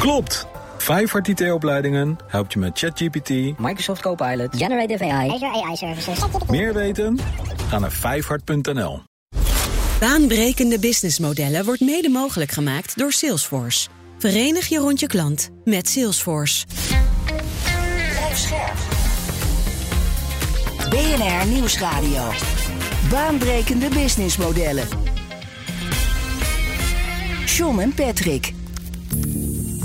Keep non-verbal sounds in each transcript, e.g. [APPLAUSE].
Klopt! Vijfhart IT-opleidingen helpt je met ChatGPT, Microsoft Copilot, Generative AI. Azure AI Services. meer weten? Ga naar vijfhart.nl. Baanbrekende businessmodellen wordt mede mogelijk gemaakt door Salesforce. Verenig je rond je klant met Salesforce. BNR Nieuwsradio. Baanbrekende businessmodellen. John en Patrick.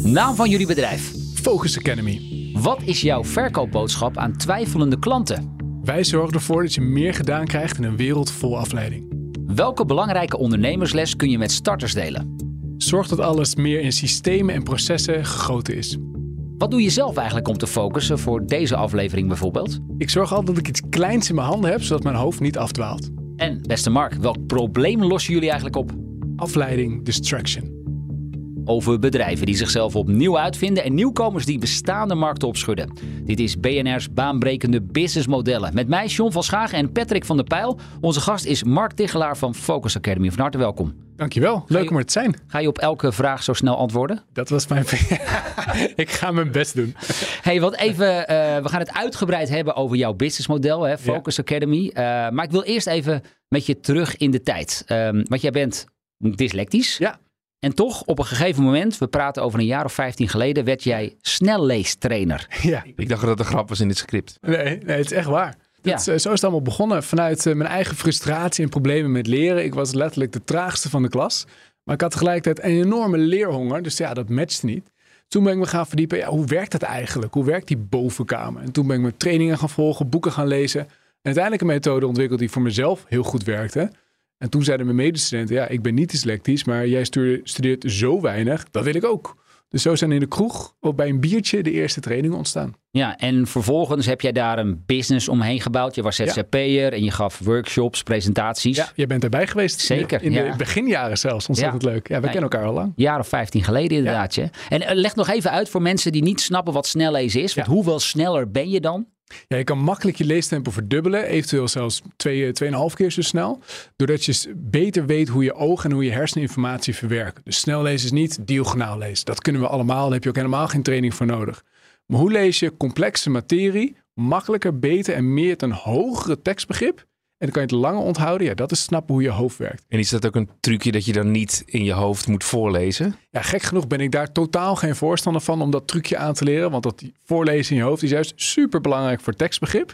Naam van jullie bedrijf. Focus Academy. Wat is jouw verkoopboodschap aan twijfelende klanten? Wij zorgen ervoor dat je meer gedaan krijgt in een wereld vol afleiding. Welke belangrijke ondernemersles kun je met starters delen? Zorg dat alles meer in systemen en processen gegoten is. Wat doe je zelf eigenlijk om te focussen voor deze aflevering bijvoorbeeld? Ik zorg altijd dat ik iets kleins in mijn handen heb, zodat mijn hoofd niet afdwaalt. En beste Mark, welk probleem lossen jullie eigenlijk op? Afleiding, distraction. Over bedrijven die zichzelf opnieuw uitvinden en nieuwkomers die bestaande markten opschudden. Dit is BNR's baanbrekende businessmodellen. Met mij John van Schagen en Patrick van der Pijl. Onze gast is Mark Tichelaar van Focus Academy. Van harte welkom. Dankjewel, leuk je- om er te zijn. Ga je op elke vraag zo snel antwoorden? Dat was mijn... [LAUGHS] ik ga mijn best doen. Hey, wat even, eh, we gaan het uitgebreid hebben over jouw businessmodel, hè, Focus Academy. Eh, maar ik wil eerst even met je terug in de tijd. Ehm, want jij bent dyslectisch. Ja. En toch, op een gegeven moment, we praten over een jaar of 15 geleden, werd jij snelleestrainer. Ja, Ik dacht dat het een grap was in dit script. nee, nee het is echt waar. Ja. Dat, is- zo is het allemaal begonnen. Vanuit eh, mijn eigen frustratie en problemen met leren. Ik was letterlijk de traagste van de klas. Maar ik had tegelijkertijd een enorme leerhonger. Dus ja, dat matchte niet. Toen ben ik me gaan verdiepen. Ja, hoe werkt dat eigenlijk? Hoe werkt die bovenkamer? En toen ben ik mijn trainingen gaan volgen, boeken gaan lezen. En uiteindelijk een methode ontwikkeld die voor mezelf heel goed werkte. En toen zeiden mijn medestudenten, ja, ik ben niet dyslectisch, maar jij stu- studeert zo weinig, dat wil ik ook. Dus zo zijn in de kroeg, of bij een biertje, de eerste trainingen ontstaan. Ja, en vervolgens heb jij daar een business omheen gebouwd. Je was. ZZP'er en je gaf workshops, presentaties. Ja, jij bent erbij geweest. Zeker, In de ja. beginjaren zelfs. Ontzettend Ja. leuk. Ja, we Nee. kennen elkaar al lang. Jaar of 15 geleden inderdaad. Ja. En eh, leg nog even uit voor mensen die niet snappen wat snellezen is. Want hoeveel sneller ben je dan? Ja, je kan makkelijk je leestempo verdubbelen. Eventueel zelfs twee, eh, keer zo snel. Doordat je beter weet hoe je ogen en hoe je hersenen informatie verwerken. Dus snel lezen is niet diagonaal lezen. Dat kunnen we allemaal. Daar heb je ook helemaal geen training voor nodig. Maar hoe lees je complexe materie makkelijker, beter en meer een hogere tekstbegrip? En dan kan je het langer onthouden. Ja, dat is snappen hoe je hoofd werkt. En is dat ook een trucje dat je dan niet in je hoofd moet voorlezen? Ja, gek genoeg ben ik daar totaal geen voorstander van om dat trucje aan te leren. Want dat voorlezen in je hoofd is juist super belangrijk voor tekstbegrip.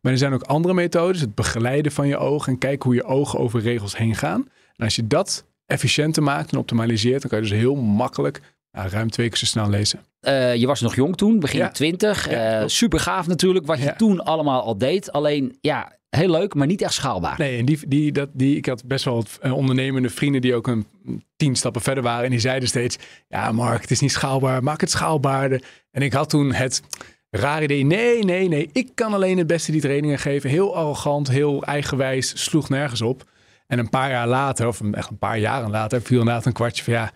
Maar er zijn ook andere methodes. Het begeleiden van je ogen en kijken hoe je ogen over regels heen gaan. En als je dat efficiënter maakt en optimaliseert, dan kan je dus heel makkelijk nou, ruim twee keer zo snel lezen. Eh, je was nog jong toen, begin Ja. 20. Ja, Eh, klopt. super gaaf natuurlijk wat je Ja. toen allemaal al deed. Alleen, ja, heel leuk, maar niet echt schaalbaar. Nee, en die, die, dat, die, ik had best wel eh, ondernemende vrienden die ook een tien stappen verder waren. En die zeiden steeds, ja Mark, het is niet schaalbaar, maak het schaalbaarder. En ik had toen het rare idee, nee, nee, nee, ik kan alleen het beste die trainingen geven. Heel arrogant, heel eigenwijs, sloeg nergens op. En een paar jaar later, of echt een paar jaren later, viel inderdaad een kwartje van ja,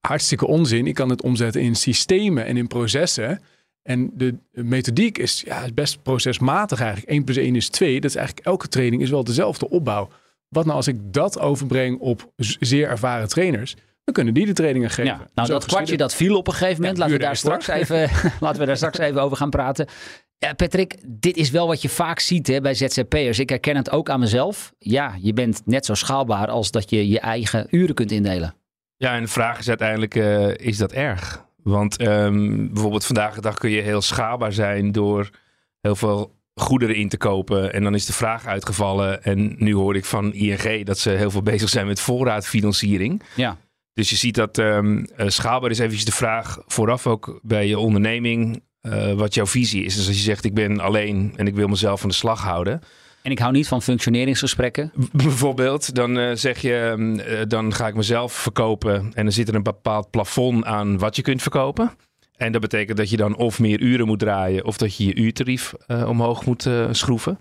hartstikke onzin. Ik kan het omzetten in systemen en in processen. En de methodiek is, ja, best procesmatig eigenlijk. 1 plus 1 is 2. Dat is eigenlijk elke training is wel dezelfde opbouw. Wat nou als ik dat overbreng op zeer ervaren trainers? Dan kunnen die de trainingen geven. Ja, nou, Zo dat kwartje dat viel op een gegeven moment. Ja, laten, we daar straks even, even, [LAUGHS] laten we daar straks even over gaan praten. Ja, Patrick, dit is wel wat je vaak ziet hè, bij ZZP'ers. Ik herken het ook aan mezelf. Ja, je bent net zo schaalbaar als dat je je eigen uren kunt indelen. Ja, en de vraag is uiteindelijk, eh, is dat erg? Want ehm, bijvoorbeeld vandaag de dag kun je heel schaalbaar zijn door heel veel goederen in te kopen. En dan is de vraag uitgevallen. En nu hoor ik van ING dat ze heel veel bezig zijn met voorraadfinanciering. Ja. Dus je ziet dat ehm, eh, schaalbaar is eventjes de vraag vooraf ook bij je onderneming. eh, wat jouw visie is. Dus als je zegt ik ben alleen en ik wil mezelf aan de slag houden. En ik hou niet van functioneringsgesprekken. Bijvoorbeeld, dan eh, zeg je, mm, eh, dan ga ik mezelf verkopen en dan zit er een bepaald plafond aan wat je kunt verkopen. En dat betekent dat je dan of meer uren moet draaien of dat je je uurtarief eh, omhoog moet schroeven.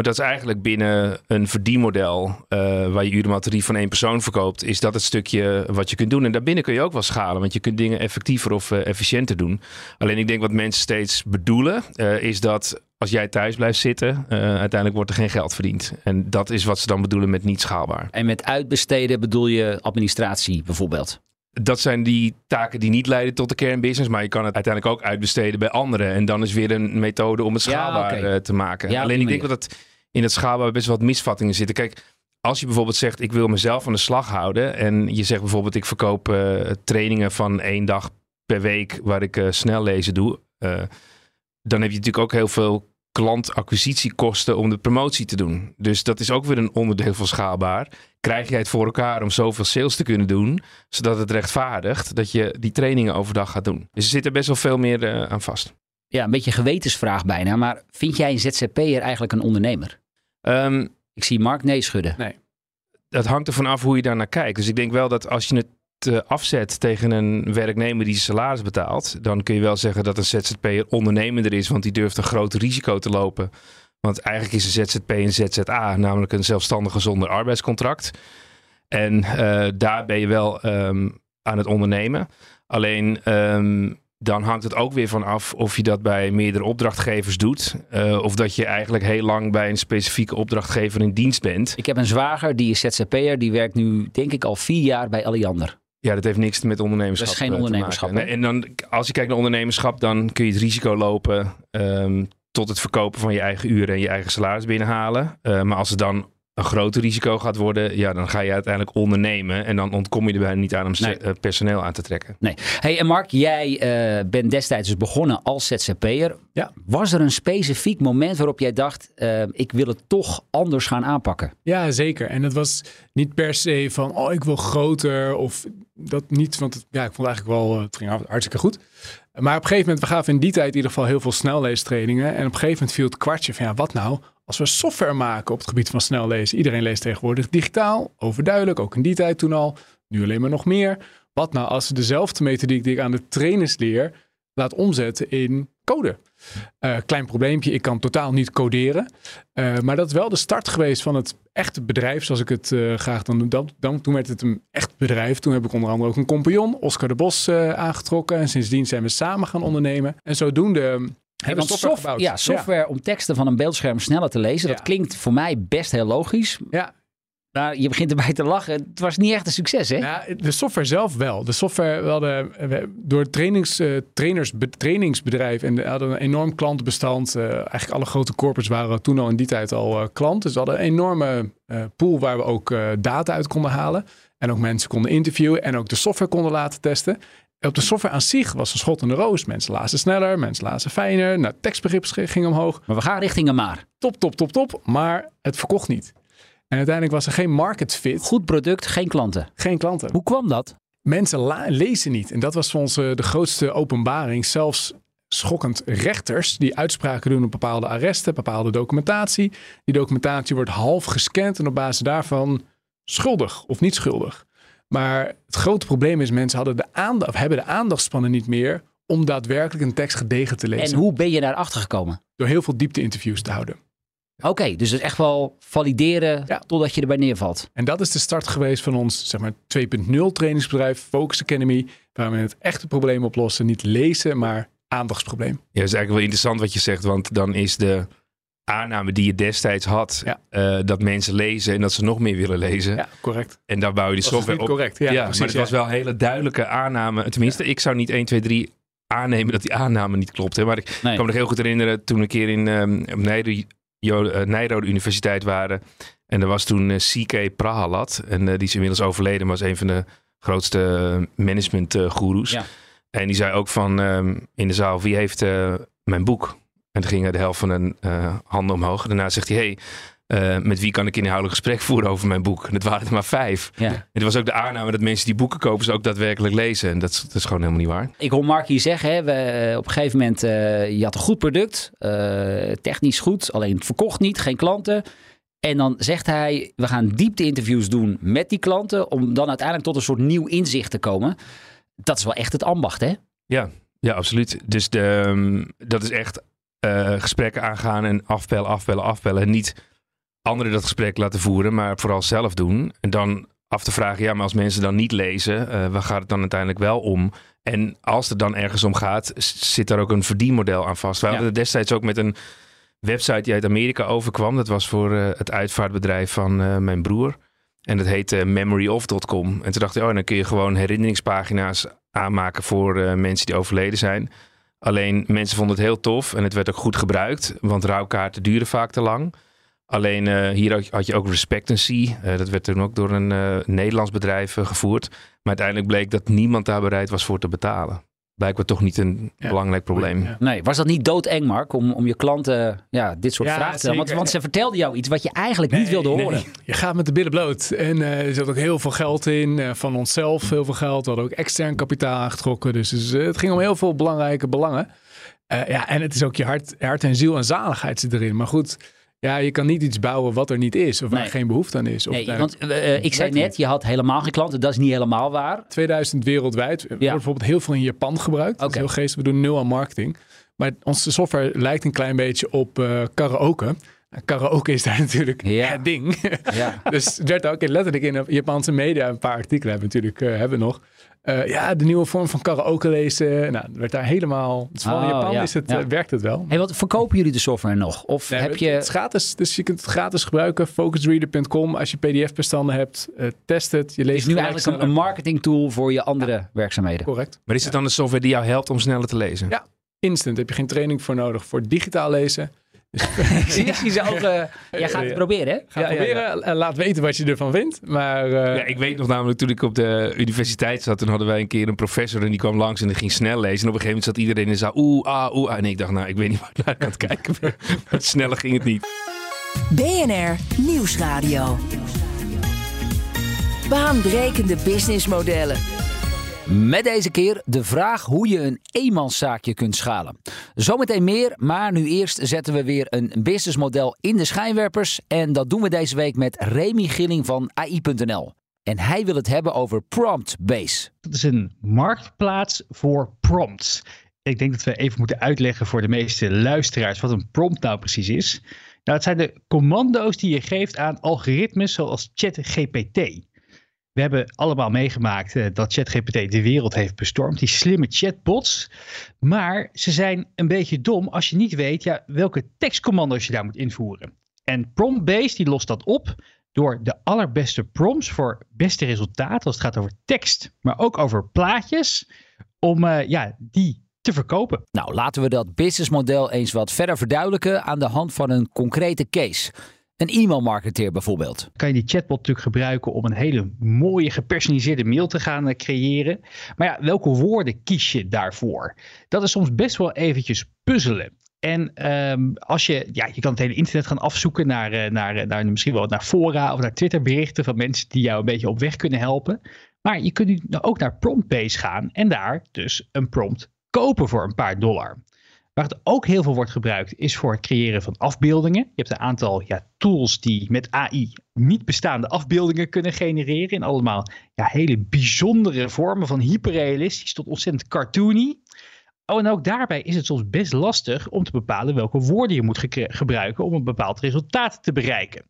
Maar dat is eigenlijk binnen een verdienmodel eh, waar je urenmaterief van één persoon verkoopt, is dat het stukje wat je kunt doen. En daarbinnen kun je ook wel schalen, want je kunt dingen effectiever of eh, efficiënter doen. Alleen ik denk wat mensen steeds bedoelen, eh, is dat als jij thuis blijft zitten, uiteindelijk wordt er geen geld verdiend. En dat is wat ze dan bedoelen met niet schaalbaar. En met uitbesteden bedoel je administratie bijvoorbeeld. dat zijn die taken die niet leiden tot de kernbusiness. Maar je kan het uiteindelijk ook uitbesteden bij anderen. En dan is weer een methode om het schaalbaar te maken. Ja, Alleen ik denk dat het in het schaalbaar best wel wat misvattingen zitten. Kijk, als je bijvoorbeeld zegt, ik wil mezelf aan de slag houden. En je zegt bijvoorbeeld, ik verkoop eh, trainingen van één dag per week waar ik eh, snel lezen doe. eh, dan heb je natuurlijk ook heel veel klantacquisitiekosten om de promotie te doen. Dus dat is ook weer een onderdeel van schaalbaar. Krijg jij het voor elkaar om zoveel sales te kunnen doen, zodat het rechtvaardigt dat je die trainingen overdag gaat doen. Dus er zit er best wel veel meer aan vast. Ja, een beetje gewetensvraag bijna. Maar vind jij een ZZP'er eigenlijk een ondernemer? Ehm, Ik zie Mark nee schudden. dat hangt ervan af hoe je daar naar kijkt. Dus ik denk wel dat als je het eh, afzet tegen een werknemer die zijn salaris betaalt, dan kun je wel zeggen dat een ZZP'er ondernemender is, want die durft een groot risico te lopen. Want eigenlijk is een ZZP een ZZA, namelijk een zelfstandige zonder arbeidscontract. En eh, daar ben je wel ehm, aan het ondernemen. Alleen ehm, dan hangt het ook weer van af of je dat bij meerdere opdrachtgevers doet. eh, of dat je eigenlijk heel lang bij een specifieke opdrachtgever in dienst bent. Ik heb een zwager, die is ZZP'er. Die werkt nu, denk ik, al vier jaar bij Alliander. Ja, dat heeft niks met ondernemerschap Dat is geen eh, te ondernemerschap, maken. Nee, en dan, als je kijkt naar ondernemerschap, dan kun je het risico lopen ehm, tot het verkopen van je eigen uren en je eigen salaris binnenhalen. Eh, maar als het dan een groter risico gaat worden, ja, dan ga je uiteindelijk ondernemen. En dan ontkom je er bijna niet aan om Nee. eh, personeel aan te trekken. Nee. Hey, en Mark, jij eh, bent destijds dus begonnen als ZZP'er. Ja. Was er een specifiek moment waarop jij dacht, eh, ik wil het toch anders gaan aanpakken? Ja, zeker. En dat was niet per se van, oh, ik wil groter of dat niet. Want ja, ik vond het eigenlijk wel, eh, het ging hartstikke goed. Maar op een gegeven moment, we gaven in die tijd in ieder geval heel veel snelleestrainingen. En op een gegeven moment viel het kwartje van, ja, wat nou als we software maken op het gebied van snel lezen? Iedereen leest tegenwoordig digitaal, overduidelijk, ook in die tijd toen al. Nu alleen maar nog meer. Wat nou als we dezelfde methodiek die ik aan de trainers leer, laat omzetten in code? Eh, klein probleempje, ik kan totaal niet coderen. Eh, maar dat is wel de start geweest van het echte bedrijf, zoals ik het eh, graag dan doe. Dan, toen werd het een echt bedrijf. Toen heb ik onder andere ook een compagnon, Oscar de Bos, aangetrokken. En sindsdien zijn we samen gaan ondernemen. En zodoende hebben we Want software. Ja, software om teksten van een beeldscherm sneller te lezen. Dat Ja. klinkt voor mij best heel logisch. Ja. Maar je begint erbij te lachen. Het was niet echt een succes, hè? Ja, de software zelf wel. De software, we hadden we- door het trainings, eh, trainers, be- trainingsbedrijf en we hadden een enorm klantenbestand. Eh, eigenlijk alle grote corporates waren toen al in die tijd al eh, klant. Dus we hadden een enorme pool waar we ook data uit konden halen. En ook mensen konden interviewen en ook de software konden laten testen. En op de software aan zich was een schot in de roos. Mensen lazen sneller, mensen lazen fijner. Nou, tekstbegrip ging omhoog. Maar we gaan richting een maar. Top, top, top, top. Maar het verkocht niet. En uiteindelijk was er geen market fit, Goed product, geen klanten. geen klanten Hoe kwam dat? mensen lezen niet. En dat was voor ons eh, de grootste openbaring. Zelfs schokkend rechters die uitspraken doen op bepaalde arresten, bepaalde documentatie. Die documentatie wordt half gescand en op basis daarvan schuldig of niet schuldig. Maar het grote probleem is, mensen hadden de aandacht, hebben de aandachtspannen niet meer om daadwerkelijk een tekst gedegen te lezen. En hoe ben je daarachter gekomen? Door heel veel diepte-interviews te houden. Oké, dus het is echt wel valideren Ja. totdat je erbij neervalt. En dat is de start geweest van ons zeg maar 2.0 trainingsbedrijf, Focus Academy, waar we het echte probleem oplossen. Niet lezen, maar aandachtsprobleem. Ja, dat is eigenlijk wel interessant wat je zegt, want dan is de aanname die je destijds had, Ja. eh, dat mensen lezen en dat ze nog meer willen lezen. Ja, correct. En daar bouw je de software niet op. correct. Ja, Ja, precies, maar het ja. was wel een hele duidelijke aanname. Tenminste, ik zou niet 1, 2, 3 aannemen dat die aanname niet klopt. Hè. Maar ik Nee. kan me nog heel goed herinneren toen een keer in ehm, op Nijrode, eh, Nijrode Universiteit waren. En er was toen eh, CK Prahalat. En eh, die is inmiddels overleden, maar was een van de grootste management eh goeroes. Ja. En die zei ook van ehm, in de zaal, wie heeft mijn boek? En toen ging de helft van de eh, handen omhoog. Daarna zegt hij, hey, eh, met wie kan ik inhoudelijk gesprek voeren over mijn boek? En het waren er maar vijf. Ja. En het was ook de aanname dat mensen die boeken kopen, ze ook daadwerkelijk lezen. En dat is, dat is gewoon helemaal niet waar. Ik hoor Mark hier zeggen, hè, we, eh, op een gegeven moment, eh, je had een goed product, technisch goed, alleen het verkocht niet, geen klanten. En dan zegt hij, we gaan diepte-interviews doen met die klanten, om dan uiteindelijk tot een soort nieuw inzicht te komen. Dat is wel echt het ambacht, hè? Ja, ja absoluut. Dus de, ehm, dat is echt gesprekken aangaan en afbellen, afbellen, afbellen. En niet anderen dat gesprek laten voeren, maar vooral zelf doen. En dan af te vragen, ja, maar als mensen dan niet lezen, eh, waar gaat het dan uiteindelijk wel om? En als het dan ergens om gaat, zit daar ook een verdienmodel aan vast. We Ja. hadden het destijds ook met een website die uit Amerika overkwam. Dat was voor eh, het uitvaartbedrijf van eh, mijn broer. En dat heette memoryof.com. En toen dacht ik, oh, dan kun je gewoon herinneringspagina's aanmaken voor mensen die overleden zijn. Alleen mensen vonden het heel tof en het werd ook goed gebruikt, want rouwkaarten duren vaak te lang. Alleen uh, hier had je ook Respectancy. Uh, dat werd toen ook door een Nederlands bedrijf gevoerd. Maar uiteindelijk bleek dat niemand daar bereid was voor te betalen blijkbaar toch niet een belangrijk probleem. Nee, was dat niet doodeng, Mark, om, om je klanten ja, dit soort vragen te stellen? Want, want, ze vertelden jou iets wat je eigenlijk niet wilde horen. Nee. Je gaat met de billen bloot. En uh, er zat ook heel veel geld in, uh, van onszelf heel veel geld. We hadden ook extern kapitaal aangetrokken. Dus, dus uh, het ging om heel veel belangrijke belangen. ja, en het is ook je hart, hart en ziel en zaligheid zit erin. Maar goed, ja, je kan niet iets bouwen wat er niet is of waar geen behoefte aan is. nee, want uh, ik zei net, je had helemaal geen klanten. Dat is niet helemaal waar. 2000 wereldwijd. wordt bijvoorbeeld heel veel in Japan gebruikt. Okay. Dat is heel geestig. We doen nul aan marketing. Maar onze software lijkt een klein beetje op uh, karaoke. Nou, karaoke is daar [LAUGHS] natuurlijk ja. het ding. Ja. [LAUGHS] dus het werd ook letterlijk in de Japanse media een paar artikelen hebben natuurlijk uh, hebben nog. Uh, ja, de nieuwe vorm van karaoke lezen. Nou, werd daar helemaal. Dus van oh, Japan is het, ja. uh, werkt het wel. Hey, wat verkopen jullie de software nog? Of nee, heb je... Het is gratis, dus je kunt het gratis gebruiken. Focusreader.com. Als je PDF-bestanden hebt, uh, test het. Je leest het is nu eigenlijk een, een marketing tool voor je andere werkzaamheden. Correct. Maar is het dan de software die jou helpt om sneller te lezen? Ja, instant. Heb je geen training voor nodig voor digitaal lezen. [LAUGHS] ik zie ze ook. Uh, jij gaat het proberen, hè? Ga proberen. en Laat weten wat je ervan vindt. Maar, uh... ja, ik weet nog namelijk toen ik op de universiteit zat. Toen hadden wij een keer een professor en die kwam langs en die ging snel lezen. En op een gegeven moment zat iedereen en zei oeh, ah, oeh. Ah. En ik dacht, nou, ik weet niet [LAUGHS] waar ik naar kan kijken. [LAUGHS] maar sneller ging het niet. BNR Nieuwsradio. Baanbrekende businessmodellen. Met deze keer de vraag hoe je een eenmanszaakje kunt schalen. Zometeen meer, maar nu eerst zetten we weer een businessmodel in de schijnwerpers. En dat doen we deze week met Remy Gilling van AI.nl. En hij wil het hebben over Prompt Base. Dat is een marktplaats voor prompts. Ik denk dat we even moeten uitleggen voor de meeste luisteraars wat een prompt nou precies is. Nou, het zijn de commando's die je geeft aan algoritmes zoals ChatGPT. We hebben allemaal meegemaakt uh, dat ChatGPT de wereld heeft bestormd. Die slimme chatbots. Maar ze zijn een beetje dom als je niet weet ja, welke tekstcommando's je daar moet invoeren. En Prompt-based die lost dat op door de allerbeste prompts voor beste resultaten als het gaat over tekst, maar ook over plaatjes, om uh, ja, die te verkopen. Nou, laten we dat businessmodel eens wat verder verduidelijken aan de hand van een concrete case. Een e-mailmarketeer bijvoorbeeld. Kan je die chatbot natuurlijk gebruiken om een hele mooie gepersonaliseerde mail te gaan eh, creëren. Maar ja, welke woorden kies je daarvoor? Dat is soms best wel eventjes puzzelen. En um, als je, ja, je kan het hele internet gaan afzoeken naar, uh, naar, eh, naar misschien wel naar fora of naar Twitter berichten van mensen die jou een beetje op weg kunnen helpen. Maar je kunt nu ook naar PromptBase gaan en daar dus een prompt kopen voor een paar dollar. Waar het ook heel veel wordt gebruikt is voor het creëren van afbeeldingen. Je hebt een aantal ja, tools die met AI niet bestaande afbeeldingen kunnen genereren. In allemaal ja, hele bijzondere vormen van hyperrealistisch tot ontzettend cartoony. Oh, en ook daarbij is het soms best lastig om te bepalen welke woorden je moet gebruiken om een bepaald resultaat te bereiken.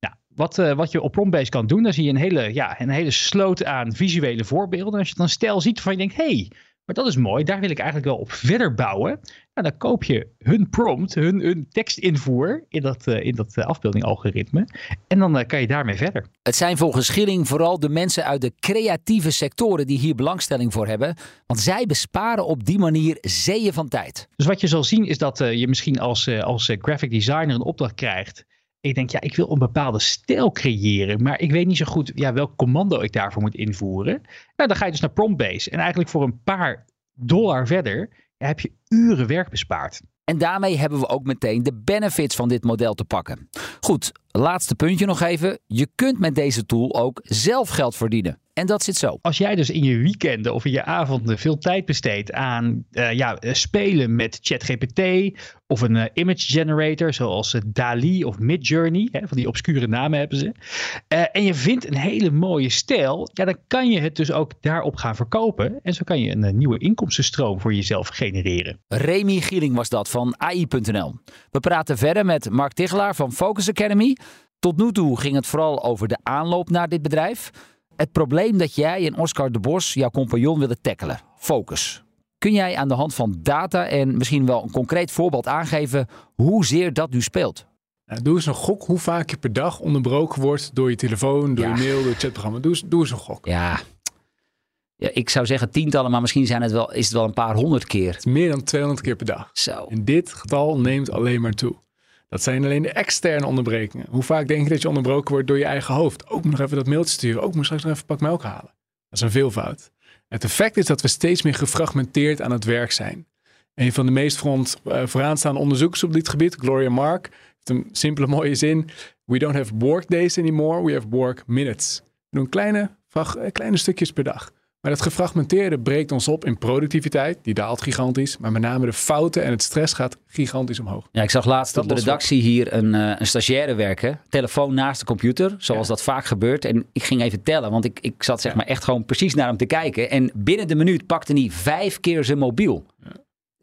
Nou, wat, uh, wat je op Prombase kan doen, dan zie je een hele, ja, een hele sloot aan visuele voorbeelden. Als je dan stel ziet van je denkt, hey, maar dat is mooi, daar wil ik eigenlijk wel op verder bouwen. Nou, dan koop je hun prompt, hun, hun tekstinvoer in dat, uh, in dat uh, afbeeldingalgoritme. En dan uh, kan je daarmee verder. Het zijn volgens Schilling vooral de mensen uit de creatieve sectoren die hier belangstelling voor hebben. Want zij besparen op die manier zeeën van tijd. Dus wat je zal zien is dat je misschien als, als graphic designer een opdracht krijgt. Ik denk, ja, ik wil een bepaalde stijl creëren, maar ik weet niet zo goed ja, welk commando ik daarvoor moet invoeren. Nou, dan ga je dus naar Promptbase. En eigenlijk voor een paar dollar verder heb je uren werk bespaard. En daarmee hebben we ook meteen de benefits van dit model te pakken. Goed, laatste puntje nog even. Je kunt met deze tool ook zelf geld verdienen. En dat zit zo. Als jij dus in je weekenden of in je avonden veel tijd besteedt aan uh, ja, spelen met ChatGPT of een uh, image generator zoals uh, DALI of Midjourney, hè, van die obscure namen hebben ze. en je vindt een hele mooie stijl, ja, dan kan je het dus ook daarop gaan verkopen. En zo kan je een nieuwe inkomstenstroom voor jezelf genereren. Remy Gieling was dat van AI.nl. We praten verder met Mark Tichelaar van Focus Academy. Tot nu toe ging het vooral over de aanloop naar dit bedrijf. Het probleem dat jij en Oscar de Bos, jouw compagnon, willen tackelen. Focus. Kun jij aan de hand van data en misschien wel een concreet voorbeeld aangeven hoezeer dat nu speelt? Doe eens een gok hoe vaak je per dag onderbroken wordt door je telefoon, door Ja. je mail, door het chatprogramma. Doe eens, doe eens een gok. Ja. ja, ik zou zeggen tientallen, maar misschien zijn het wel, is het wel een paar honderd keer. Het is meer dan 200 keer per dag. Zo. En dit getal neemt alleen maar toe. Dat zijn alleen de externe onderbrekingen. Hoe vaak denk je dat je onderbroken wordt door je eigen hoofd? Ook nog even dat mailtje sturen. Ook moet straks nog even een pak melk halen. Dat is een veelvoud. Het effect is dat we steeds meer gefragmenteerd aan het werk zijn. Een van de meest front, eh, vooraanstaande onderzoekers op dit gebied, Gloria Mark, heeft een simpele mooie zin. We don't have work days anymore, we have work minutes. We doen kleine, eh, kleine stukjes per dag. Maar dat gefragmenteerde breekt ons op in productiviteit, die daalt gigantisch. Maar met name de fouten en het stress gaat gigantisch omhoog. Ja, ik zag laatst Dat op de op. redactie hier een, eh, een stagiaire werken. Telefoon naast de computer, zoals dat vaak gebeurt. En ik ging even tellen, want ik, ik zat zeg maar echt gewoon precies naar hem te kijken. En binnen de minuut pakte hij vijf keer zijn mobiel.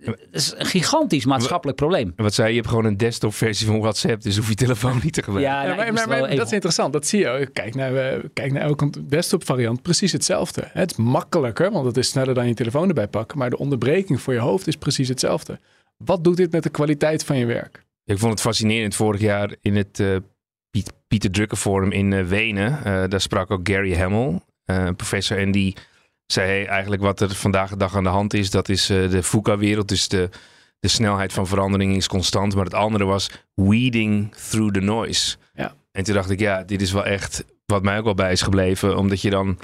Dat is een gigantisch maatschappelijk probleem. En wat zei je? Je hebt gewoon een desktop versie van WhatsApp, dus hoef je telefoon niet te gebruiken. Ja, Ja, maar, dat is interessant. Dat zie je. Kijk naar, eh, kijk naar elke desktop variant. Precies hetzelfde. Het is makkelijker, want het is sneller dan je telefoon erbij pakken. Maar de onderbreking voor je hoofd is precies hetzelfde. Wat doet dit met de kwaliteit van je werk? Ik vond het fascinerend vorig jaar in het eh, Piet, Pieter Drucker Forum in eh, Wenen. Eh, daar sprak ook Gary Hamel, eh, professor. En die zei eigenlijk wat er vandaag de dag aan de hand is. Dat is eh, de VUCA-wereld. Dus de, de snelheid van verandering is constant. Maar het andere was weeding through the noise. Ja. En toen dacht ik, ja, dit is wel echt wat mij ook wel bij is gebleven. Omdat je dan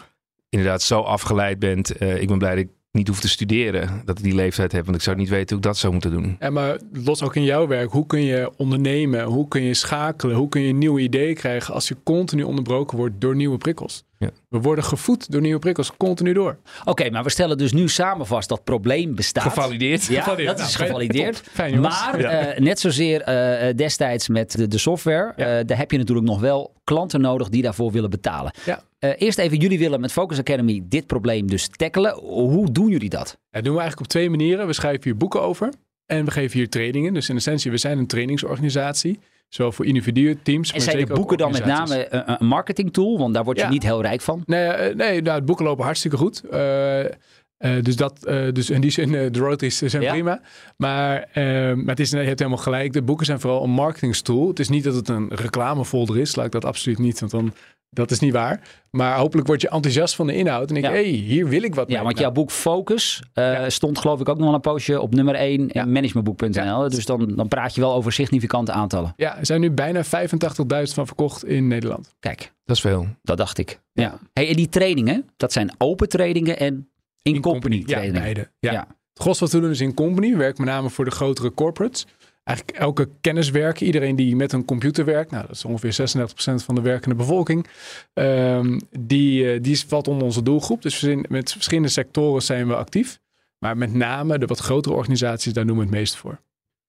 inderdaad zo afgeleid bent. Eh, ik ben blij dat ik niet hoef te studeren. Dat ik die leeftijd heb. Want ik zou niet weten hoe ik dat zou moeten doen. En maar los ook in jouw werk. Hoe kun je ondernemen? Hoe kun je schakelen? Hoe kun je nieuwe ideeën krijgen als je continu onderbroken wordt door nieuwe prikkels? Ja. We worden gevoed door nieuwe prikkels continu door. Oké, maar we stellen dus nu samen vast dat probleem bestaat. Gevalideerd. Ja, Gevalideerd. dat is Nou, gevalideerd. top. Fijn, jongens. maar Ja. eh, net zozeer eh, destijds met de, de software, Ja. eh, daar heb je natuurlijk nog wel klanten nodig die daarvoor willen betalen. Ja. Eh, eerst even, jullie willen met Focus Academy dit probleem dus tackelen. Hoe doen jullie dat? Dat doen we eigenlijk op twee manieren. We schrijven hier boeken over en we geven hier trainingen. Dus in essentie, we zijn een trainingsorganisatie. Zowel voor individuen, teams, En maar zijn zeker boeken dan met name een, een marketing tool? Want daar word je Ja. niet heel rijk van. Nee, eh, nee nou, de boeken lopen hartstikke goed. Eh, eh, dus, dat, eh, dus in die zin, eh, de royalties zijn Ja. prima. Maar, eh, maar het is, je hebt helemaal gelijk. De boeken zijn vooral een marketingstool. Het is niet dat het een reclamefolder is. Laat ik dat absoluut niet, want dan, dat is niet waar. Maar hopelijk word je enthousiast van de inhoud. En denk, Ja. hé, hey, hier wil ik wat Ja, mee. want Nou, jouw boek Focus eh, Ja. stond geloof ik ook nog wel een poosje op nummer 1 Ja. in managementboek.nl. Ja. Dus dan, dan praat je wel over significante aantallen. Ja, er zijn nu bijna 85.000 van verkocht in Nederland. Kijk, Dat is veel. dat dacht ik. Ja. Hey, en die trainingen, dat zijn open trainingen en Ja, trainingen. beide. Ja. Ja. Het gros wat we doen is in company. We werken met name voor de grotere corporates. Eigenlijk elke kenniswerk, iedereen die met een computer werkt, nou, dat is ongeveer 36% van de werkende bevolking, ehm, die, eh, die valt onder onze doelgroep. Dus we met verschillende sectoren zijn we actief. Maar met name de wat grotere organisaties, daar doen we het meest voor.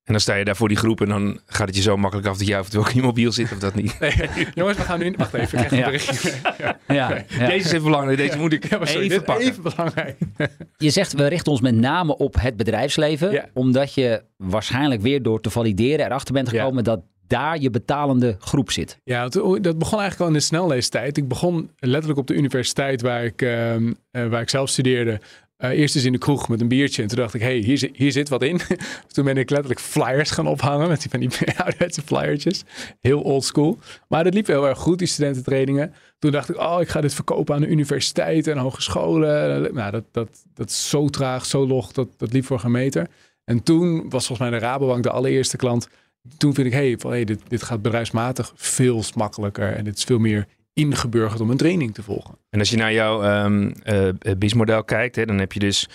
En dan sta je daar voor die groep en dan gaat het je zo makkelijk af dat jij af en toe ook in je mobiel zit of dat niet. Nee, [LAUGHS] jongens, we gaan nu in. Wacht even, ik krijg een Ja. berichtje. Ja. [LAUGHS] Ja, ja. Deze is even belangrijk, deze moet ik sorry, even pakken. even belangrijk. [LAUGHS] Je zegt we richten ons met name op het bedrijfsleven, Ja. omdat je waarschijnlijk weer door te valideren erachter bent Ja. gekomen dat daar je betalende groep zit. Ja, dat begon eigenlijk al in de snelleestijd. Ik begon letterlijk op de universiteit waar ik, ehm, eh, waar ik zelf studeerde. Eh, eerst eens in de kroeg met een biertje. En toen dacht ik, hey, hier, zit- hier zit wat in. [LAUGHS] toen ben ik letterlijk flyers gaan ophangen. Met die van die [LAUGHS] ouderwetse flyertjes. Heel old school. Maar dat liep heel erg goed, die studententrainingen. Toen dacht ik, oh, ik ga dit verkopen aan de universiteit en hogescholen. Nou, dat, dat, dat is zo traag, zo log. Dat, dat liep voor geen meter. En toen was volgens mij de Rabobank de allereerste klant. Toen vind ik, hey, van, hey dit, dit gaat bedrijfsmatig veel makkelijker. En het is veel meer ingeburgerd om een training te volgen. En als je naar jouw ehm eh, BIS-model kijkt, hè, dan heb je dus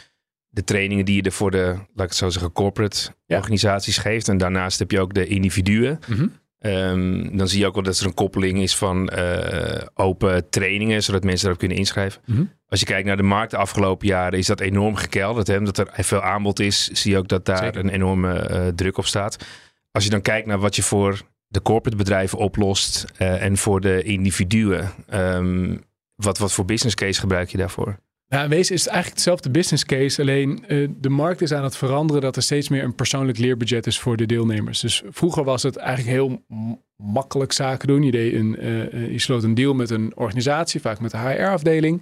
de trainingen die je er voor de, laat ik het zo zeggen, corporate Ja. organisaties geeft. En daarnaast heb je ook de individuen. Ehm, dan zie je ook wel dat er een koppeling is van eh, open trainingen, zodat mensen daarop kunnen inschrijven. Mhm. Als je kijkt naar de markt de afgelopen jaren, is dat enorm gekelderd. Hè? Omdat er veel aanbod is, zie je ook dat daar Zeker. een enorme eh, druk op staat. Als je dan kijkt naar wat je voor de corporate bedrijven oplost eh, en voor de individuen, ehm, wat, wat voor business case gebruik je daarvoor? Nou, in wezen is het eigenlijk hetzelfde business case. Alleen eh, de markt is aan het veranderen dat er steeds meer een persoonlijk leerbudget is voor de deelnemers. Dus vroeger was het eigenlijk heel makkelijk zaken doen. Je, deed een, eh, je sloot een deal met een organisatie, vaak met de HR-afdeling.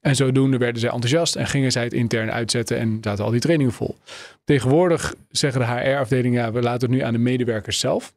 En zodoende werden zij enthousiast en gingen zij het intern uitzetten en zaten al die trainingen vol. Tegenwoordig zeggen de HR-afdelingen, ja, we laten het nu aan de medewerkers zelf.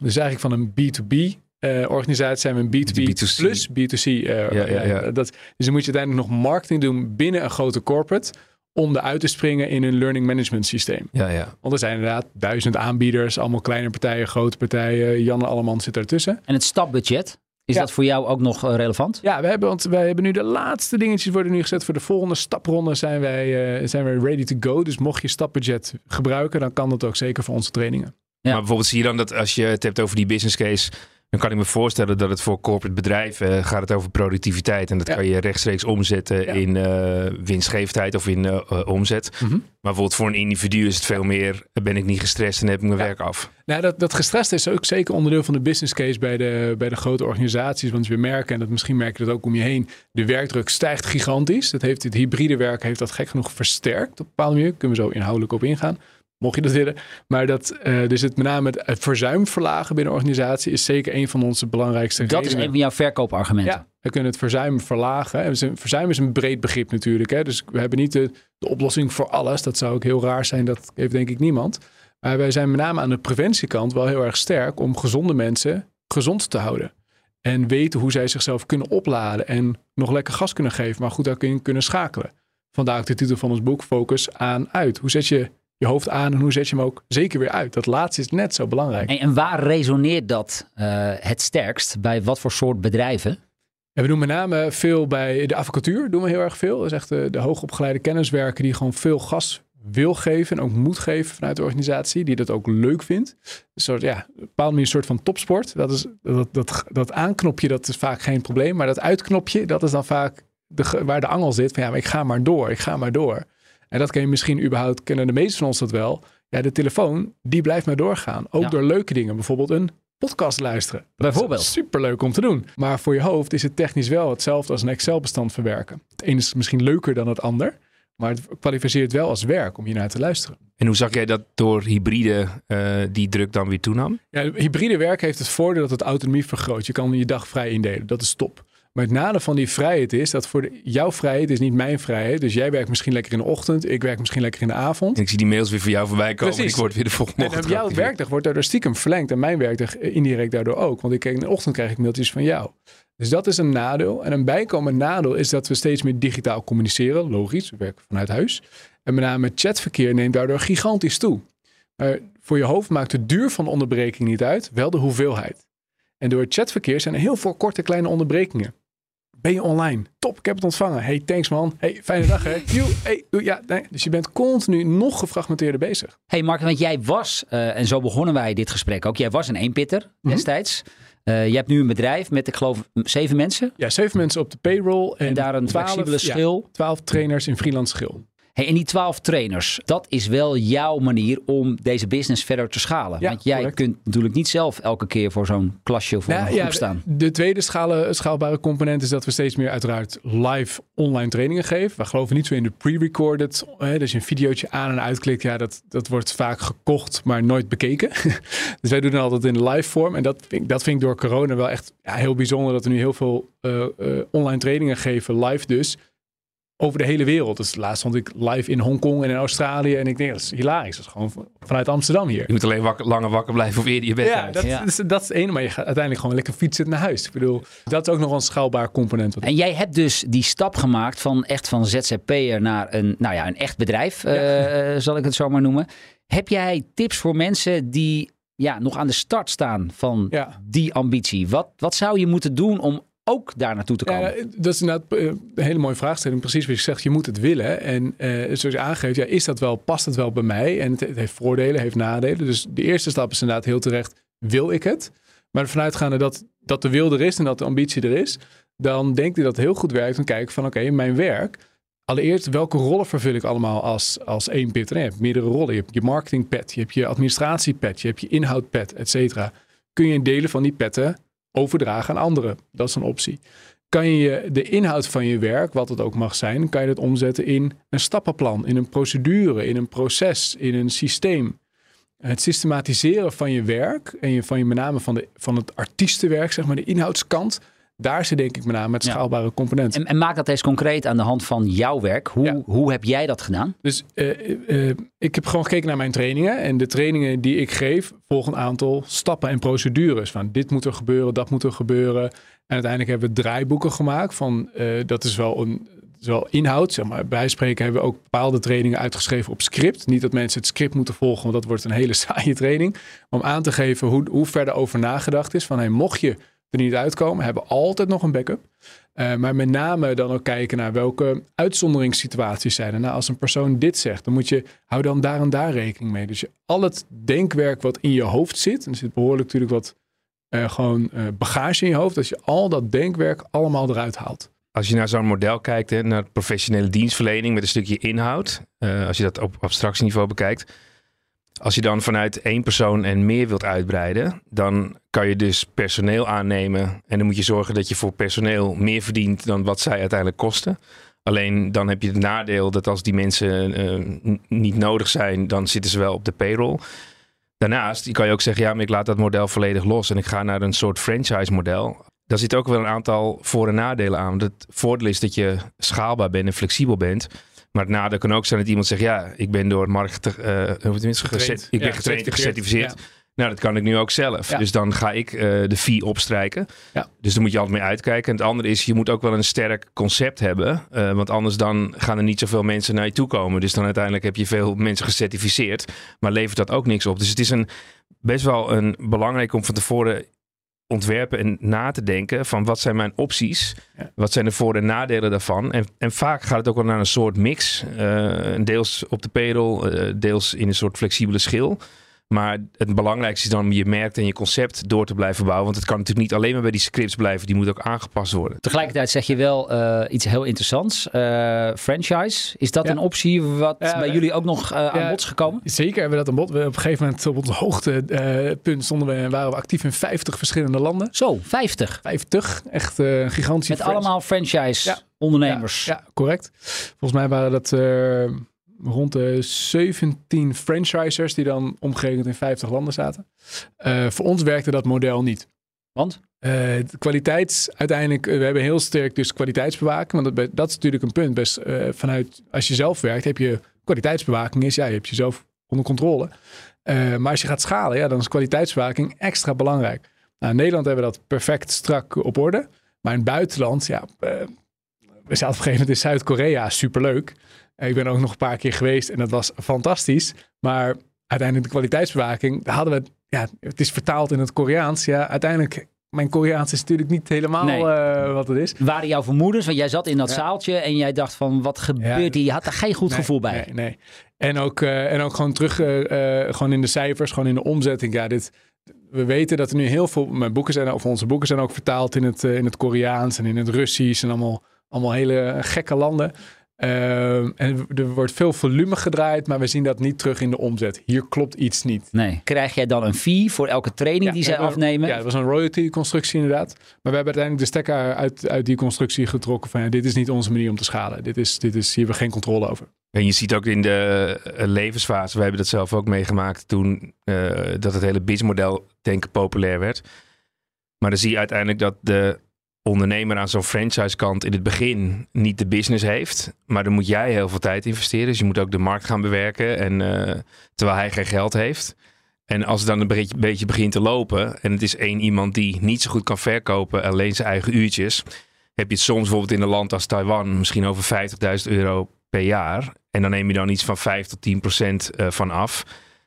Dus eigenlijk van een B2B eh, organisatie zijn we een B2B B2C. plus B2C. eh, Ja, ja, ja. Dat, dus dan moet je uiteindelijk nog marketing doen binnen een grote corporate om eruit te springen in een learning management systeem. Ja, ja. Want er zijn inderdaad duizend aanbieders, allemaal kleine partijen, grote partijen. Janne Alleman zit ertussen. En het stapbudget, is Ja. dat voor jou ook nog eh, relevant? Ja, we hebben, want wij hebben nu de laatste dingetjes worden nu gezet voor de volgende stapronde. Zijn wij, eh, zijn wij ready to go. Dus mocht je stapbudget gebruiken, dan kan dat ook zeker voor onze trainingen. Maar bijvoorbeeld zie je dan dat als je het hebt over die business case, dan kan ik me voorstellen dat het voor corporate bedrijven eh, gaat het over productiviteit. En dat Ja. kan je rechtstreeks omzetten Ja. in eh, winstgevendheid of in eh, omzet. Mhm. Maar bijvoorbeeld voor een individu is het veel meer, ben ik niet gestrest en heb ik mijn werk af. Nou, dat, dat gestrest is ook zeker onderdeel van de business case bij de, bij de grote organisaties. Want we merken, en dat misschien merk je dat ook om je heen, de werkdruk stijgt gigantisch. Dat heeft het hybride werk heeft dat gek genoeg versterkt op een bepaalde manier. Kunnen we zo inhoudelijk op ingaan, mocht je dat willen. Maar dat, eh, dus het met name het, het verzuim verlagen binnen een organisatie is zeker een van onze belangrijkste Dat is een van jouw verkoopargumenten. Ja, we kunnen het verzuim verlagen. En Verzuim is een breed begrip natuurlijk. Hè? Dus we hebben niet de, de oplossing voor alles. Dat zou ook heel raar zijn. Dat heeft denk ik niemand. Maar wij zijn met name aan de preventiekant wel heel erg sterk om gezonde mensen gezond te houden. En weten hoe zij zichzelf kunnen opladen en nog lekker gas kunnen geven, maar goed daarin kunnen schakelen. Vandaar ook de titel van ons boek, Focus aan uit. Hoe zet je je hoofd aan en hoe zet je hem ook zeker weer uit? Dat laatste is net zo belangrijk. En, en waar resoneert dat eh, het sterkst? Bij wat voor soort bedrijven? En we doen met name veel bij de advocatuur, doen we heel erg veel. Dat is echt de, de hoogopgeleide kenniswerker die gewoon veel gas wil geven en ook moet geven vanuit de organisatie, die dat ook leuk vindt. Een soort, ja, een bepaalde manier een soort van topsport. Dat, is, dat, dat, dat aanknopje, dat is vaak geen probleem, maar dat uitknopje, dat is dan vaak de, waar de angel zit van ja, maar ik ga maar door, ik ga maar door. En dat ken je misschien überhaupt, kennen de meesten van ons dat wel. Ja, de telefoon, die blijft maar doorgaan. Ook Ja. door leuke dingen, bijvoorbeeld een podcast luisteren. Bijvoorbeeld. Superleuk om te doen. Maar voor je hoofd is het technisch wel hetzelfde als een Excel-bestand verwerken. Het ene is misschien leuker dan het ander. Maar het kwalificeert wel als werk om hier naar te luisteren. En hoe zag jij dat door hybride eh, die druk dan weer toenam? Ja, hybride werk heeft het voordeel dat het autonomie vergroot. Je kan je dag vrij indelen. Dat is top. Maar het nadeel van die vrijheid is dat voor de, jouw vrijheid is niet mijn vrijheid. Dus jij werkt misschien lekker in de ochtend. Ik werk misschien lekker in de avond. En ik zie die mails weer voor jou voorbij komen. Precies. Ik word weer de volgende En ochtend jouw werkdag wordt daardoor stiekem verlengd. En mijn werkdag eh, indirect daardoor ook. Want ik, in de ochtend krijg ik mailtjes van jou. Dus dat is een nadeel. En een bijkomend nadeel is dat we steeds meer digitaal communiceren. Logisch, we werken vanuit huis. En met name chatverkeer neemt daardoor gigantisch toe. Maar voor je hoofd maakt de duur van de onderbreking niet uit, wel de hoeveelheid. En door het chatverkeer zijn er heel veel korte kleine onderbrekingen. Ben je online? Top, ik heb het ontvangen. Hey, thanks man. Hey, fijne dag hè. [LAUGHS] Joe, hey, ja, nee. Dus je bent continu nog gefragmenteerder bezig. hey Mark, want jij was, eh, en zo begonnen wij dit gesprek ook, jij was een eenpitter Mhm. destijds. Eh, je hebt nu een bedrijf met, ik geloof, zeven mensen. Ja, zeven mensen op de payroll en, En, daar een 12, flexibele ja, schil. 12 trainers in freelance schil. Hey, en die twaalf trainers, dat is wel jouw manier om deze business verder te schalen. Ja, Want jij correct. kunt natuurlijk niet zelf elke keer voor zo'n klasje of voor Nou, een groep staan. De, de tweede schalen, schaalbare component is dat we steeds meer uiteraard live online trainingen geven. We geloven niet zo in de pre-recorded. Hè, dus je een videootje aan en uitklikt, ja, dat, dat wordt vaak gekocht, maar nooit bekeken. [LAUGHS] dus wij doen het altijd in live vorm. En dat vind, ik- dat vind ik door corona wel echt ja, heel bijzonder. Dat we nu heel veel eh, eh, online trainingen geven, live dus. Over de hele wereld. Dus laatst stond ik live in Hongkong en in Australië. En ik denk, dat is hilarisch. Dat is gewoon van- vanuit Amsterdam hier. Je moet alleen wakker, langer wakker blijven of eerder je bed Ja, uit. dat, Ja. Is, dat is het ene. Maar je gaat uiteindelijk gewoon lekker fietsen naar huis. Ik bedoel, dat is ook nog een schaalbaar component. Wat En jij hebt dus die stap gemaakt van echt van ZZP'er naar een, nou ja, een echt bedrijf, eh, zal ik het zo maar noemen. Heb jij tips voor mensen die ja, nog aan de start staan van Ja. die ambitie? Wat, wat zou je moeten doen om ook daar naartoe te komen? Ja, dat is inderdaad eh, een hele mooie vraagstelling. Precies wat je zegt, je moet het willen. En eh, zoals je aangeeft, ja, is dat wel, past het wel bij mij? En het, het heeft voordelen, heeft nadelen. Dus de eerste stap is inderdaad heel terecht, wil ik het? Maar ervan uitgaande dat, dat de wil er is en dat de ambitie er is, dan denk ik dat het heel goed werkt te kijken van oké, mijn werk. Allereerst, welke rollen vervul ik allemaal als, als één pitter? Je hebt meerdere rollen. Je hebt je marketingpet, je hebt je administratiepet, je hebt je inhoudpet, et cetera. Kun je delen van die petten overdragen aan anderen? Dat is een optie. Kan je de inhoud van je werk, wat het ook mag zijn, kan je dat omzetten in een stappenplan, in een procedure, in een proces, in een systeem. Het systematiseren van je werk en van je met name van, de, van het artiestenwerk, zeg maar de inhoudskant, daar zit denk ik met name Ja. schaalbare component. En, en maak dat eens concreet aan de hand van jouw werk. Hoe, hoe heb jij dat gedaan? Dus eh, eh, ik heb gewoon gekeken naar mijn trainingen. En de trainingen die ik geef volgen een aantal stappen en procedures. Van dit moet er gebeuren, dat moet er gebeuren. En uiteindelijk hebben we draaiboeken gemaakt. Van, eh, dat is wel een wel inhoud. Zeg maar. Bij spreken hebben we ook bepaalde trainingen uitgeschreven op script. Niet dat mensen het script moeten volgen, want dat wordt een hele [LAUGHS] saaie training. Maar om aan te geven hoe, hoe ver over nagedacht is. Van hey, mocht je niet uitkomen, hebben altijd nog een backup. Eh, maar met name dan ook kijken naar welke uitzonderingssituaties zijn er. Nou, als een persoon dit zegt, dan moet je, hou dan daar en daar rekening mee. Dus je, al het denkwerk wat in je hoofd zit, en er zit behoorlijk natuurlijk wat eh, gewoon eh, bagage in je hoofd, dat je al dat denkwerk allemaal eruit haalt. Als je naar zo'n model kijkt, hè, naar professionele dienstverlening met een stukje inhoud, als je dat op abstractieniveau bekijkt, als je dan vanuit één persoon en meer wilt uitbreiden, dan kan je dus personeel aannemen en dan moet je zorgen dat je voor personeel meer verdient dan wat zij uiteindelijk kosten. Alleen dan heb je het nadeel dat als die mensen eh, niet nodig zijn, dan zitten ze wel op de payroll. Daarnaast kan je ook zeggen, ja, maar ik laat dat model volledig los en ik ga naar een soort franchise model. Daar zit ook wel een aantal voor- en nadelen aan. Het voordeel is dat je schaalbaar bent en flexibel bent. Maar het nadeel kan ook zijn dat iemand zegt, ja, ik ben door markt, hoe het tenminste, Getraind. ik ben Ja, getraind en gecertificeerd. Nou, dat kan ik nu ook zelf. Ja. Dus dan ga ik eh, de fee opstrijken. Ja. Dus daar moet je altijd mee uitkijken. En het andere is, je moet ook wel een sterk concept hebben. eh, want anders dan gaan er niet zoveel mensen naar je toe komen. Dus dan uiteindelijk heb je veel mensen gecertificeerd. Maar levert dat ook niks op. Dus het is een, best wel een belangrijk om van tevoren ontwerpen en na te denken van wat zijn mijn opties? Ja. Wat zijn de voor- en nadelen daarvan? En, en vaak gaat het ook wel naar een soort mix. eh, deels op de payroll, eh, deels in een soort flexibele schil. Maar het belangrijkste is dan om je merk en je concept door te blijven bouwen. Want het kan natuurlijk niet alleen maar bij die scripts blijven. Die moet ook aangepast worden. Tegelijkertijd zeg je wel eh, iets heel interessants. Eh, franchise, is dat Ja. een optie wat Ja, bij eh, jullie ook nog aan ja, bod is gekomen? Zeker hebben we dat aan bod. We op een gegeven moment op ons hoogtepunt stonden we, waren we actief in 50 verschillende landen. Zo, 50. 50, echt eh, een gigantische Met franchise. allemaal franchise Ja. ondernemers. Ja, ja, correct. Volgens mij waren dat rond de 17 franchisers die dan omgerekend in 50 landen zaten. Eh, voor ons werkte dat model niet. Want? Eh, de kwaliteits, uiteindelijk, eh, we hebben heel sterk dus kwaliteitsbewaking. Want dat, dat is natuurlijk een punt. Best, vanuit, als je zelf werkt, heb je kwaliteitsbewaking. Is, ja, je hebt jezelf onder controle. Maar als je gaat schalen, ja, dan is kwaliteitsbewaking extra belangrijk. Nou, in Nederland hebben we dat perfect strak op orde. Maar in het buitenland, ja, we zaten op een gegeven moment in Zuid-Korea, superleuk. Eh, ik ben ook nog een paar keer geweest en dat was fantastisch. Maar uiteindelijk de kwaliteitsbewaking, daar hadden we, ja, het is vertaald in het Koreaans. Ja, uiteindelijk, mijn Koreaans is natuurlijk niet helemaal Nee. eh, wat het is. Waren jouw vermoedens? Want jij zat in dat Ja. zaaltje en jij dacht van wat gebeurt Ja. hier? Je had er geen goed Nee, gevoel bij. Nee, nee. En ook, eh, en ook gewoon terug, gewoon in de cijfers, gewoon in de omzetting. Ja, dit, we weten dat er nu heel veel, mijn boeken zijn, of onze boeken zijn ook vertaald in het, in het Koreaans en in het Russisch en allemaal, allemaal hele gekke landen. Ehm, en er wordt veel volume gedraaid, maar we zien dat niet terug in de omzet. Hier klopt iets niet. Nee. Krijg jij dan een fee voor elke training die zij afnemen? Ja, dat was een royalty-constructie inderdaad. Maar we hebben uiteindelijk de stekker uit, uit die constructie getrokken van ja, dit is niet onze manier om te schalen. Dit is, dit is, hier hebben we geen controle over. En je ziet ook in de eh, levensfase, we hebben dat zelf ook meegemaakt toen eh, dat het hele businessmodel denken populair werd. Maar dan zie je uiteindelijk dat de ondernemer aan zo'n franchise kant in het begin niet de business heeft. Maar dan moet jij heel veel tijd investeren. Dus je moet ook de markt gaan bewerken. En, eh, terwijl hij geen geld heeft. En als het dan een beetje, beetje begint te lopen. En het is één iemand die niet zo goed kan verkopen. Alleen zijn eigen uurtjes. Heb je het soms bijvoorbeeld in een land als Taiwan. Misschien over 50.000 euro per jaar. En dan neem je dan iets van 5 tot 10 procent eh, van af.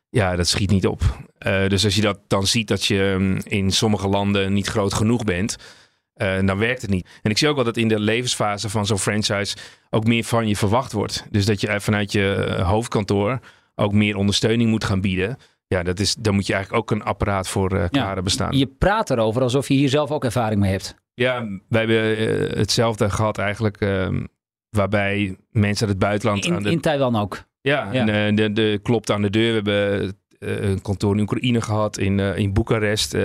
Ja, dat schiet niet op. Eh, dus als je dat dan ziet dat je mm, in sommige landen niet groot genoeg bent, eh, dan werkt het niet. En ik zie ook wel dat in de levensfase van zo'n franchise ook meer van je verwacht wordt. Dus dat je eh, vanuit je eh, hoofdkantoor ook meer ondersteuning moet gaan bieden. Ja, dat is, daar moet je eigenlijk ook een apparaat voor eh klaar hebben staan. Je praat erover alsof je hier zelf ook ervaring mee hebt. Ja, wij hebben hetzelfde gehad eigenlijk. ehm, waarbij mensen uit het buitenland aan In, de in Taiwan ook. Ja, Ja. en de, de klopt aan de deur. We hebben een kantoor in Oekraïne gehad, in, in Boekarest,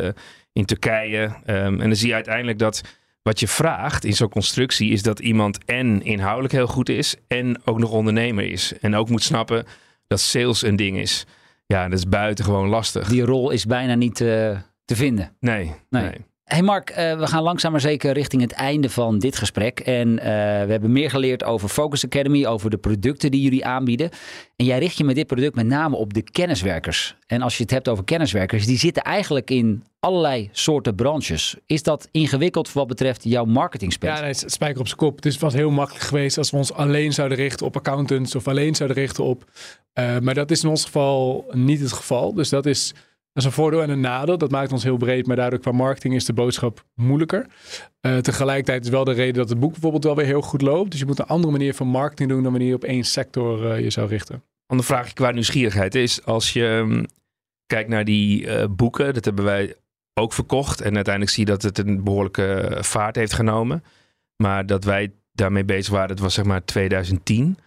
in Turkije. Ehm, en dan zie je uiteindelijk dat wat je vraagt in zo'n constructie is dat iemand en inhoudelijk heel goed is en ook nog ondernemer is. En ook moet snappen dat sales een ding is. Ja, dat is buitengewoon lastig. Die rol is bijna niet eh, te vinden. Nee, Nee. nee. Hey Mark, eh, we gaan langzaam maar zeker richting het einde van dit gesprek. En eh, we hebben meer geleerd over Focus Academy, over de producten die jullie aanbieden. En jij richt je met dit product met name op de kenniswerkers. En als je het hebt over kenniswerkers, die zitten eigenlijk in allerlei soorten branches. Is dat ingewikkeld wat betreft jouw marketingspel? Ja, nee, het spijker op zijn kop. Het was heel makkelijk geweest als we ons alleen zouden richten op accountants of alleen zouden richten op. eh, maar dat is in ons geval niet het geval. Dus dat is, dat is een voordeel en een nadeel. Dat maakt ons heel breed, maar daardoor qua marketing is de boodschap moeilijker. Eh, tegelijkertijd is wel de reden dat het boek bijvoorbeeld wel weer heel goed loopt. Dus je moet een andere manier van marketing doen dan wanneer je op één sector eh, je zou richten. Ander vraagje qua nieuwsgierigheid is als je hm, kijkt naar die eh, boeken, dat hebben wij ook verkocht. En uiteindelijk zie je dat het een behoorlijke vaart heeft genomen. Maar dat wij daarmee bezig waren, dat was zeg maar 2010.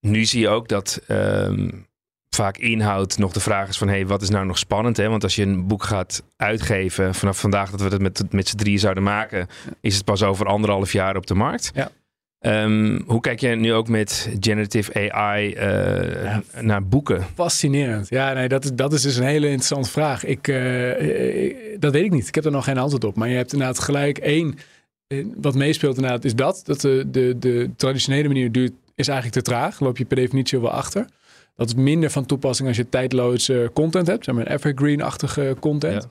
Nu zie je ook dat ehm, vaak inhoud nog de vraag is van... hey, wat is nou nog spannend? Hè? Want als je een boek gaat uitgeven vanaf vandaag... dat we het met, met z'n drieën zouden maken... is het pas over anderhalf jaar op de markt. Ja. Ehm, hoe kijk jij nu ook met generative AI eh, naar boeken? Fascinerend. Ja, nee, dat is, dat is dus een hele interessante vraag. Ik, eh, ik- dat weet ik niet. Ik heb er nog geen antwoord op. Maar je hebt inderdaad gelijk één. eh, Wat meespeelt inderdaad is dat. Dat de, de, de traditionele manier duurt, is eigenlijk te traag. Loop je per definitie wel achter. Dat is minder van toepassing als je tijdloze content hebt. Zeg maar evergreen-achtige content.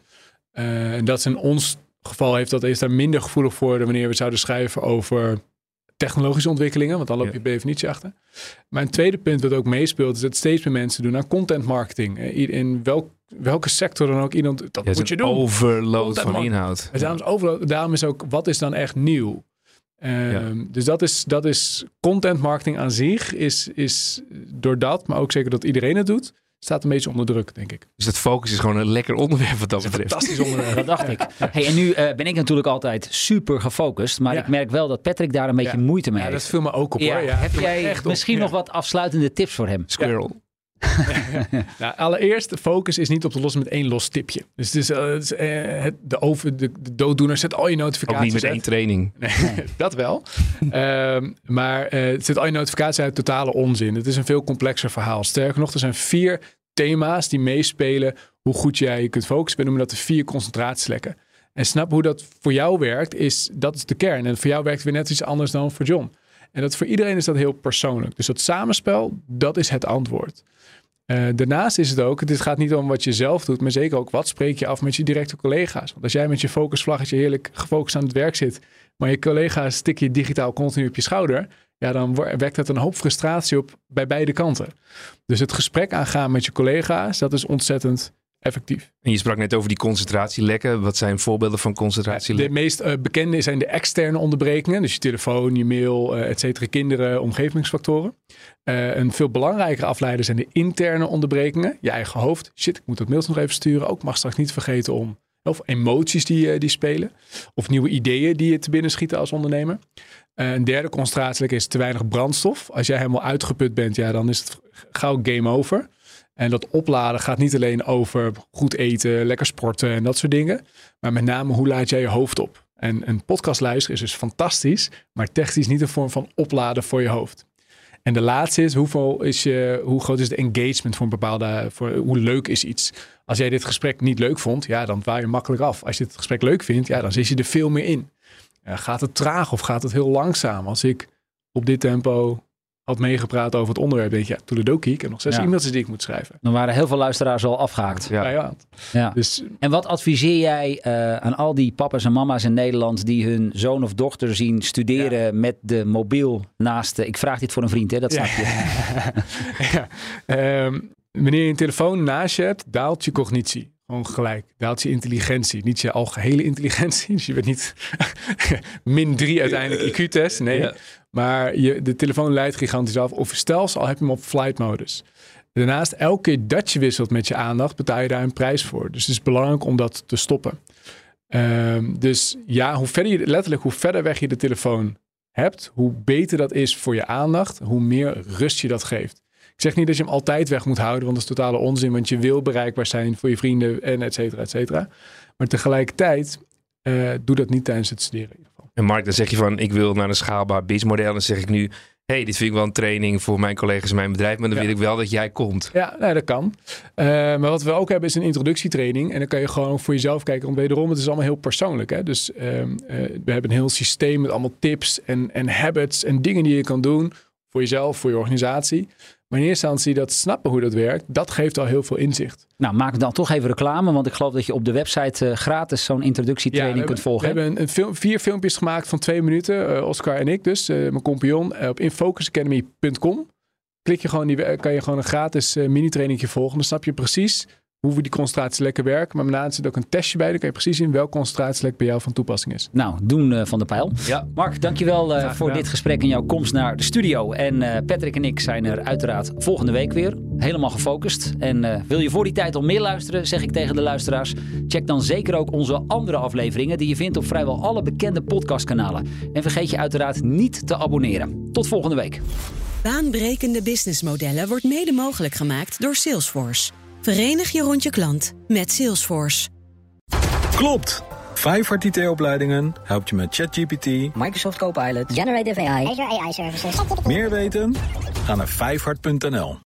Eh, en dat is in ons geval heeft dat, is daar minder gevoelig voor dan wanneer we zouden schrijven over technologische ontwikkelingen, want dan loop je Ja. per definitie achter. Maar een tweede punt wat ook meespeelt, is dat steeds meer mensen doen aan content marketing. Eh, In welk, welke sector dan ook iemand, dat Ja, moet je doen. overload Content van inhoud. En daarom, is overal- daarom is ook, wat is dan echt nieuw? Ehm, Ja. Dus dat is, dat is content marketing aan zich, is, is door dat, maar ook zeker dat iedereen het doet, staat een beetje onder druk, denk ik. Dus het focus is gewoon een lekker onderwerp wat dat betreft. Fantastisch onderwerp. Dat dacht ik. [LAUGHS] Hey, en nu eh, ben ik natuurlijk altijd super gefocust. Maar Ja. ik merk wel dat Patrick daar een beetje Ja. moeite mee Ja, dat heeft. viel me ook op Ja, hoor. Ja, heb jij echt op. misschien Ja. nog wat afsluitende tips voor hem? Squirrel. Nou, allereerst, de focus is niet op te lossen met één los tipje. Dus het is, eh, het is, eh, het, de, over, de, de dooddoener zet al je Ook notificaties niet met één uit. training. Nee, [LAUGHS] dat wel. Ehm, maar eh, het zet al je notificaties uit totale onzin. Het is een veel complexer verhaal. Sterker nog, er zijn vier thema's die meespelen hoe goed jij je kunt focussen. We noemen dat de vier concentratielekken. En snap hoe dat voor jou werkt, is dat is de kern. En voor jou werkt het weer net iets anders dan voor John. En dat voor iedereen is dat heel persoonlijk. Dus dat samenspel, dat is het antwoord. Eh, daarnaast is het ook, dit gaat niet om wat je zelf doet, maar zeker ook wat spreek je af met je directe collega's. Want als jij met je focusvlaggetje heerlijk gefocust aan het werk zit, maar je collega's tikken je digitaal continu op je schouder, ja, dan wekt dat een hoop frustratie op bij beide kanten. Dus het gesprek aangaan met je collega's, dat is ontzettend effectief. En je sprak net over die concentratielekken. Wat zijn voorbeelden van De concentratielekken? meest eh, bekende zijn de externe onderbrekingen. Dus je telefoon, je mail, eh et cetera, kinderen, omgevingsfactoren. Eh, een veel belangrijkere afleider zijn de interne onderbrekingen. Je eigen hoofd. Shit, ik moet dat mailtje nog even sturen. Ook mag straks niet vergeten om... Of emoties die, die spelen. Of nieuwe ideeën die je te binnen schieten als ondernemer. Een derde concentratielek is te weinig brandstof. Als jij helemaal uitgeput bent, ja, dan is het gauw game over. En dat opladen gaat niet alleen over goed eten, lekker sporten en dat soort dingen. Maar met name hoe laat jij je hoofd op? En een podcast luisteren is dus fantastisch, maar technisch niet een vorm van opladen voor je hoofd. En de laatste is, hoeveel is je, hoe groot is de engagement voor een bepaalde, voor, hoe leuk is iets? Als jij dit gesprek niet leuk vond, ja, dan waai je makkelijk af. Als je het gesprek leuk vindt, ja, dan zit je er veel meer in. Gaat het traag of gaat het heel langzaam? Als ik op dit tempo had meegepraat over het onderwerp, denk je, ja, toeledoki, ik heb nog zes Ja. e-mails die ik moet schrijven. Dan waren heel veel luisteraars al afgehaakt. Ja. Ja. Ja. Dus En wat adviseer jij eh, aan al die papa's en mama's in Nederland die hun zoon of dochter zien studeren met de mobiel naast de... Ik vraag dit voor een vriend, hè? Dat snap je. [LAUGHS] ja. Ehm, wanneer je een telefoon naast je hebt, daalt je cognitie. Gewoon gelijk. Daalt je intelligentie. Niet je algehele intelligentie. [LAUGHS] Dus je bent niet [LAUGHS] min drie uiteindelijk IQ-test. Nee. Ja. Maar je, de telefoon leidt gigantisch af. Of stel al heb je hem op flight modus. Daarnaast, elke keer dat je wisselt met je aandacht, betaal je daar een prijs voor. Dus het is belangrijk om dat te stoppen. Ehm, dus ja, hoe verder je, letterlijk, hoe verder weg je de telefoon hebt, hoe beter dat is voor je aandacht, hoe meer rust je dat geeft. Ik zeg niet dat je hem altijd weg moet houden, want dat is totale onzin, want je wil bereikbaar zijn voor je vrienden en et cetera, et cetera. Maar tegelijkertijd, eh, doe dat niet tijdens het studeren in ieder geval. En Mark, dan zeg je van ik wil naar een schaalbaar businessmodel. Dan zeg ik nu, hey, dit vind ik wel een training voor mijn collega's in mijn bedrijf, maar dan Ja. wil ik wel dat jij komt. Ja, nee, dat kan. Eh, maar wat we ook hebben is een introductietraining. En dan kan je gewoon voor jezelf kijken. Want wederom, het is allemaal heel persoonlijk. Hè? Dus ehm, eh, we hebben een heel systeem met allemaal tips en, en habits en dingen die je kan doen. Voor jezelf, voor je organisatie. Maar in eerste instantie dat snappen hoe dat werkt, dat geeft al heel veel inzicht. Nou, maak dan toch even reclame, want ik geloof dat je op de website eh, gratis zo'n introductietraining kunt volgen. We hebben een, film, vier filmpjes gemaakt van twee minuten. eh, Oscar en ik dus, eh, mijn compagnon, op infocusacademy.com. Klik je gewoon, die, kan je gewoon een gratis mini-trainingje volgen. Dan snap je precies hoe we die concentratie lekker werken. Maar daarna zit ook een testje bij. Dan kan je precies zien welke concentratielek bij jou van toepassing is. Nou, doen eh, van de pijl. Ja. Mark, dankjewel eh, Graag voor dit gesprek en jouw komst naar de studio. En eh, Patrick en ik zijn er uiteraard volgende week weer. Helemaal gefocust. En eh, wil je voor die tijd al meer luisteren, zeg ik tegen de luisteraars. Check dan zeker ook onze andere afleveringen die je vindt op vrijwel alle bekende podcastkanalen. En vergeet je uiteraard niet te abonneren. Tot volgende week. Baanbrekende businessmodellen wordt mede mogelijk gemaakt door Salesforce. Verenig je rond je klant met Salesforce. Klopt! Vijfhart IT-opleidingen helpt je met ChatGPT. Microsoft Copilot. Generative AI. Azure AI Services. Meer weten? Ga naar vijfhart.nl.